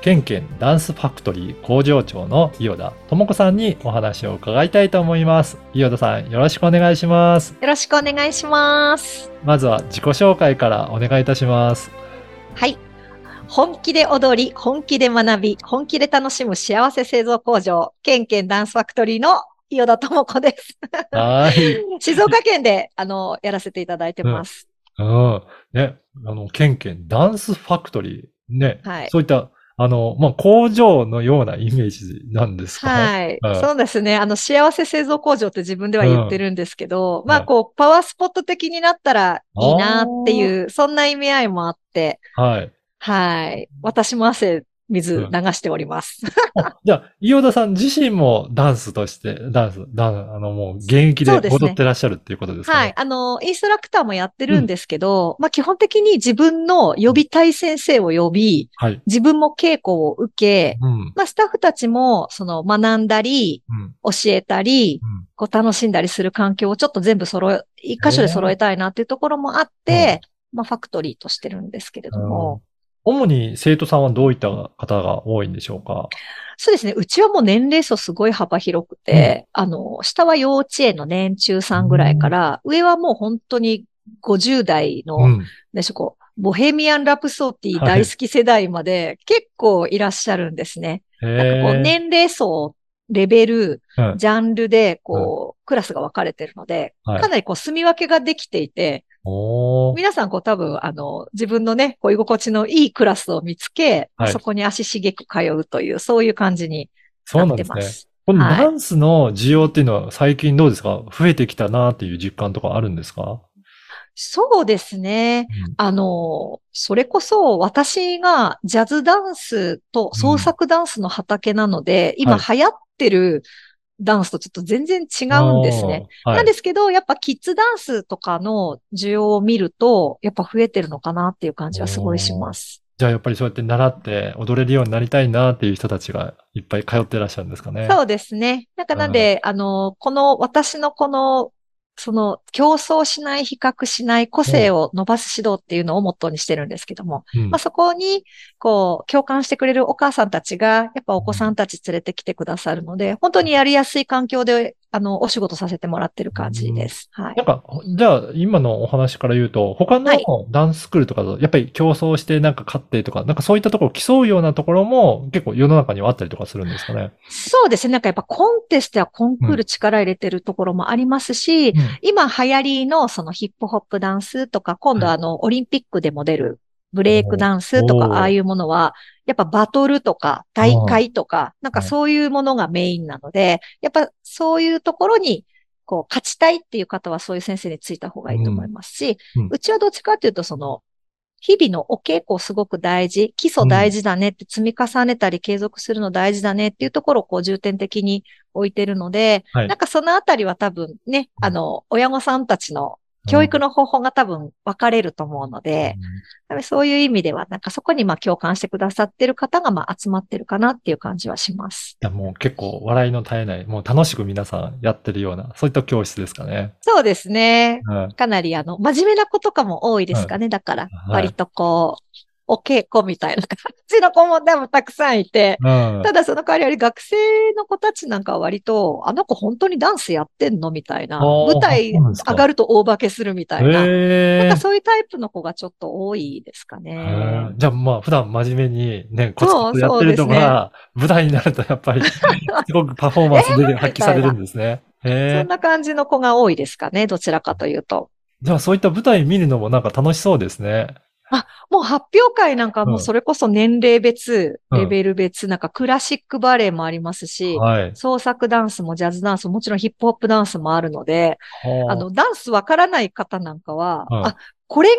ケンケンダンスファクトリー工場長の伊予田智子さんにお話を伺いたいと思います。伊予田さん、よろしくお願いします。よろしくお願いします。まずは自己紹介からお願いいたします。はい。本気で踊り、本気で学び、本気で楽しむ幸せ製造工場、ケンケンダンスファクトリーの伊予田智子です。はい。静岡県で、あの、やらせていただいてます。うん。ね、あの、ケンケンダンスファクトリー。ね。はいそういった、あの、まあ、工場のようなイメージなんですか？ね。はい、うんそうですね。あの、幸せ製造工場って自分では言ってるんですけど、んまあ、こう、パワースポット的になったらいいなっていう、そんな意味合いもあって、はい。はい。私も汗、水流しております。あじゃあ、伊予田さん自身もダンスとして、ダンス、ダン、あの、もう現役で踊ってらっしゃるっていうことですかね？はい。あの、インストラクターもやってるんですけど、まあ基本的に自分の呼びたい先生を呼び、はい。自分も稽古を受け、うん。まあスタッフたちも、その学んだり、うん。教えたり、うんこう楽しんだりする環境をちょっと全部揃え、一箇所で揃えたいなっていうところもあって、まあファクトリーとしてるんですけれども、主に生徒さんはどういった方が多いんでしょうか？そうですね。うちはもう年齢層すごい幅広くて、あの、下は幼稚園の年中さんぐらいから、上はもう本当に50代の、うん。でしょ、こう、ボヘミアン・ラプソディはい大好き世代まで結構いらっしゃるんですね。なんかこう。年齢層、レベル、うんジャンルで、こう、クラスが分かれてるので、はい。かなりこう、住み分けができていて。皆さんこう多分、あの、自分のね、こう居心地のいいクラスを見つけ、はい。そこに足しげく通うという、そういう感じにそうななんですね。ってます。このはい。ダンスの需要っていうのは最近どうですか？増えてきたなっていう実感とかあるんですか？そうですね。あの、それこそ私がジャズダンスと創作ダンスの畑なので、今流行ってるダンスとちょっと全然違うんですね。。はい。なんですけど、やっぱキッズダンスとかの需要を見ると、やっぱ増えてるのかなっていう感じはすごいします。じゃあやっぱりそうやって習って踊れるようになりたいなっていう人たちがいっぱい通ってらっしゃるんですかね。そうですね。なんかなんで、あの、この、私のこの、その、競争しない、比較しない、個性を伸ばす指導っていうのをモットーにしてるんですけども、うん。まあ、そこに、こう、共感してくれるお母さんたちが、やっぱお子さんたち連れてきてくださるので、本当にやりやすい環境で、あの、お仕事させてもらってる感じです。はいなん。か、じゃあ、今のお話から言うと、他のはいダンススクールとかと、やっぱり競争してなんか勝ってとか、なんかそういったところを競うようなところも結構世の中にはあったりとかするんですかね？そうですね。なんかやっぱコンテストやコンクール力入れてるところもありますし、今流行りのそのヒップホップダンスとか、今度はいあの、オリンピックでも出るブレイクダンスとか、ああいうものは、やっぱバトルとか大会とか、なんかそういうものがメインなので、やっぱそういうところに、こう、勝ちたいっていう方はそういう先生についた方がいいと思いますし、うん。うん。うちはどっちかっていうと、その、日々のお稽古すごく大事、基礎大事だねって積み重ねたり継続するの大事だねっていうところをこう重点的に置いてるので、はい。なんかそのあたりは多分ね、あの、親御さんたちの教育の方法が多分分かれると思うので、多分そういう意味では、なんかそこにまあ共感してくださってる方がまあ集まってるかなっていう感じはします。いやもう結構笑いの絶えない、もう楽しく皆さんやってるような、そういった教室ですかね。そうですね。はいかなりあの、真面目な子とかも多いですかね。だから、はい割とこう、お稽古みたいな感じの子も多分たくさんいて、うんただその代わりあれ学生の子たちなんかは割と、あの子本当にダンスやってんのみたいな。舞台上がると大化けするみたいな。なんかそういうタイプの子がちょっと多いですかへねー。じゃあまあ普段真面目にね、コツコツやってるとそうですねが、舞台になるとやっぱり、すごくパフォーマンスで発揮されるんですね。そん。な感じの子が多いですかね。どちらかというと。じゃあそういった舞台見るのもなんか楽しそうですね。もう発表会なんかもそれこそ年齢別、うんレベル別、なんかクラシックバレエもありますし、はい。創作ダンスもジャズダンスももちろんヒップホップダンスもあるので、はあの、ダンスわからない方なんかは、うんあ、これが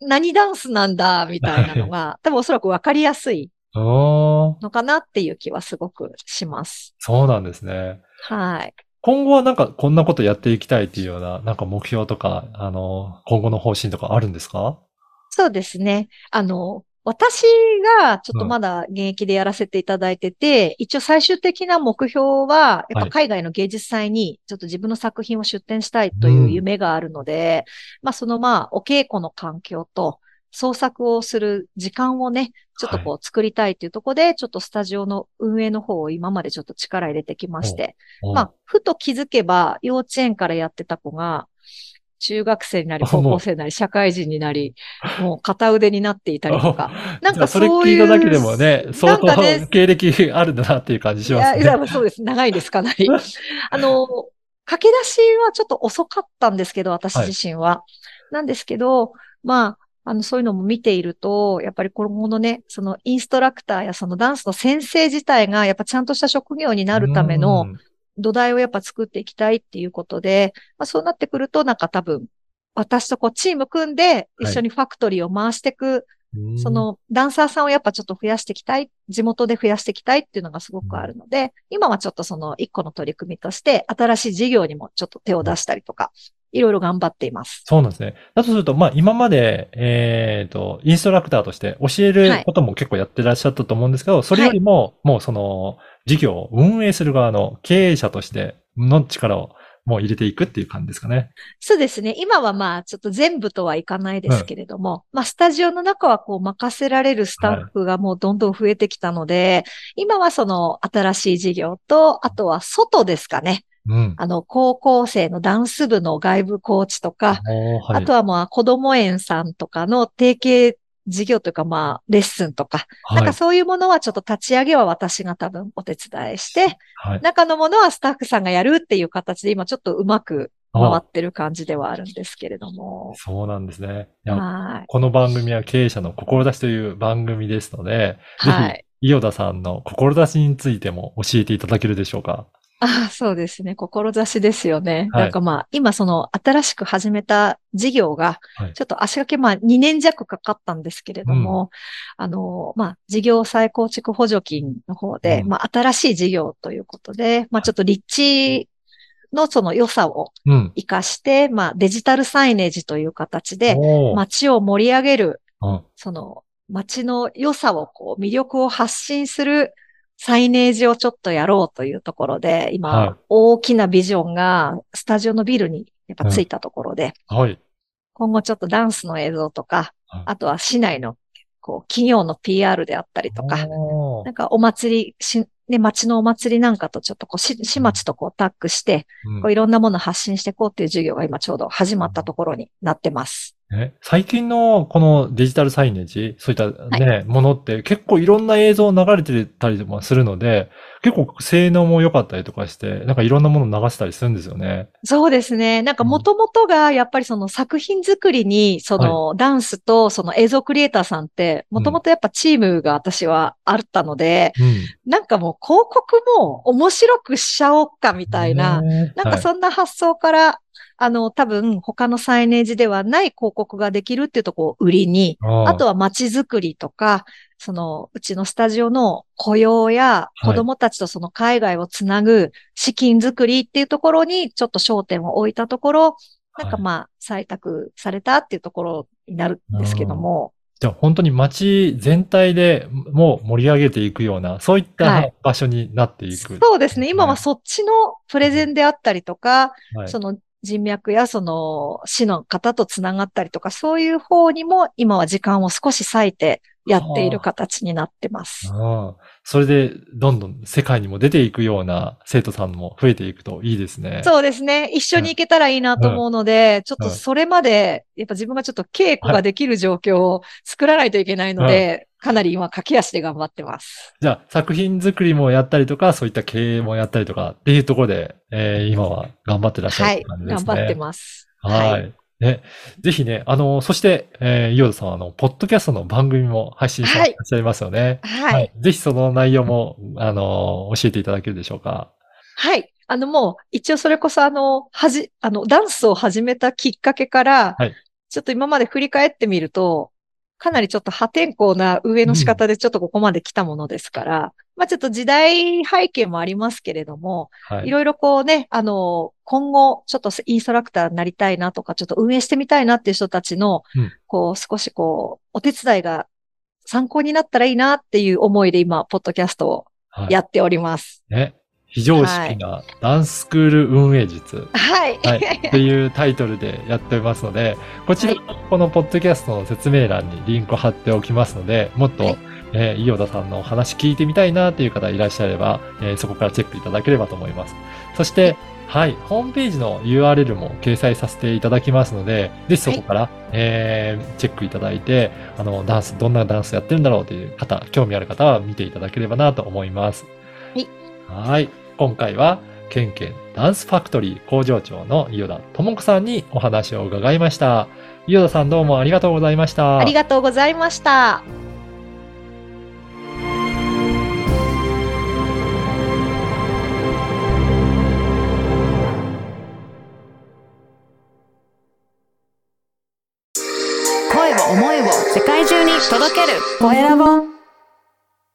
何ダンスなんだ、みたいなのが、多分おそらくわかりやすいのかなっていう気はすごくします。そうなんですね。はい。今後はなんかこんなことやっていきたいっていうような、なんか目標とか、あの、今後の方針とかあるんですか？そうですね。あの、私がちょっとまだ現役でやらせていただいてて、一応最終的な目標は、やっぱ海外の芸術祭にちょっと自分の作品を出展したいという夢があるので、まあそのまあお稽古の環境と創作をする時間をね、ちょっとこう作りたいというところで、ちょっとスタジオの運営の方を今までちょっと力入れてきまして、まあふと気づけば幼稚園からやってた子が、中学生になり、高校生になり、社会人になり、もう片腕になっていたりとか。なんかそういう。それ聞いただけでもね、相当経歴あるんだなっていう感じしますね。いや、いやそうです。長いです、かなり。あの、駆け出しはちょっと遅かったんですけど、私自身は。はい、なんですけど、まあ、あの、そういうのも見ていると、やっぱり今後のね、そのインストラクターやそのダンスの先生自体が、やっぱちゃんとした職業になるための、土台をやっぱ作っていきたいっていうことで、まあ、そうなってくると、なんか多分、私とこうチーム組んで一緒にファクトリーを回していく、はい、そのダンサーさんをやっぱちょっと増やしていきたい、地元で増やしていきたいっていうのがすごくあるので、今はちょっとその一個の取り組みとして、新しい事業にもちょっと手を出したりとか、いろいろ頑張っています。そうなんですね。だとすると、まあ今まで、えっ、ー、と、インストラクターとして教えることも結構やってらっしゃったと思うんですけど、はい、それよりも、もうその、事業を運営する側の経営者としての力をもう入れていくっていう感じですかね。そうですね。今はまあ、ちょっと全部とはいかないですけれども、うん、まあ、スタジオの中はこう任せられるスタッフがもうどんどん増えてきたので、はい、今はその新しい事業と、あとは外ですかね。うん、あの、高校生のダンス部の外部コーチとか、はい、あとはまあ、子供園さんとかの提携事業というかまあ、レッスンとか、はい、なんかそういうものはちょっと立ち上げは私が多分お手伝いして、はい、中のものはスタッフさんがやるっていう形で今ちょっとうまく回ってる感じではあるんですけれども。そうなんですね。はい。この番組は経営者の志という番組ですので、はい。伊予田さんの志についても教えていただけるでしょうか？ああ、そうですね。志ですよね。はい、なんかまあ、今その新しく始めた事業が、ちょっと足掛けまあ2年弱かかったんですけれども、うん、あの、まあ、事業再構築補助金の方で、うん、まあ、新しい事業ということで、まあ、ちょっと立地のその良さを活かして、うん、まあ、デジタルサイネージという形で、街を盛り上げる、その、街の良さをこう、魅力を発信する、サイネージをちょっとやろうというところで、今、はい、大きなビジョンがスタジオのビルにやっぱついたところで、うん、はい、今後ちょっとダンスの映像とか、はい、あとは市内のこう企業の PR であったりとか、なんかお祭り、しね、町のお祭りなんかとちょっとこう、市町とこうタッグして、うん、こういろんなもの発信していこうっていう授業が今ちょうど始まったところになってます。ね、最近のこのデジタルサイネージ、そういったね、はい、ものって結構いろんな映像流れてたりとかするので、結構性能も良かったりとかして、なんかいろんなもの流したりするんですよね。そうですね。なんか元々がやっぱりその作品作りに、そのダンスとその映像クリエイターさんって、元々やっぱチームが私はあったので、うん、なんかもう広告も面白くしちゃおうかみたいな、なんかそんな発想から、あの、多分他のサイネージではない広告ができるっていうとこを売りに、あとは街づくりとか、その、うちのスタジオの雇用や子供たちとその海外をつなぐ資金づくりっていうところにちょっと焦点を置いたところ、なんかまあ、採択されたっていうところになるんですけども。じゃあ本当に街全体でも盛り上げていくような、そういった場所になっていく、はい、そうですね。今はそっちのプレゼンであったりとか、はい、その人脈やその市の方とつながったりとか、そういう方にも今は時間を少し割いてやっている形になってます。ああそれで、どんどん世界にも出ていくような生徒さんも増えていくといいですね。そうですね。一緒に行けたらいいなと思うので、うん、ちょっとそれまで、やっぱ自分がちょっと稽古ができる状況を作らないといけないので、かなり今駆け足で頑張ってます。じゃあ、作品作りもやったりとか、そういった経営もやったりとかっていうところで、えー、今は頑張ってらっしゃる感じですね。はい、頑張ってます。はい。ね。ぜひね、あの、そして、えー、伊予田さんは、あの、ポッドキャストの番組も配信されてらっしゃいますよね。はい。はい、ぜひその内容も、あの、教えていただけるでしょうか。はい。あの、もう、一応それこそ、あの、はじ、あの、ダンスを始めたきっかけから、はい。ちょっと今まで振り返ってみると、かなりちょっと破天荒な上の仕方でちょっとここまで来たものですから、うん、まあちょっと時代背景もありますけれども、はいいろいろこうね、あの、今後、ちょっとインストラクターになりたいなとか、ちょっと運営してみたいなっていう人たちの、うんこう、少しこう、お手伝いが参考になったらいいなっていう思いで今、ポッドキャストをはいやっております。ね。非常識なダンススクール運営術。はい。はい、っていうタイトルでやっておりますので、こちら、はこのポッドキャストの説明欄にリンクを貼っておきますので、もっと、はいえー伊予田さんのお話聞いてみたいなっていう方いらっしゃれば、えーそこからチェックいただければと思います。そして、はい、ホームページの URL も掲載させていただきますので、ぜひそこから、えーチェックいただいて、あの、ダンス、どんなダンスやってるんだろうという方、興味ある方は見ていただければなと思います。はい。はい。今回は、ケンケンダンスファクトリー工場長の伊予田智子さんにお話を伺いました。伊予田さんどうもありがとうございました。ありがとうございました。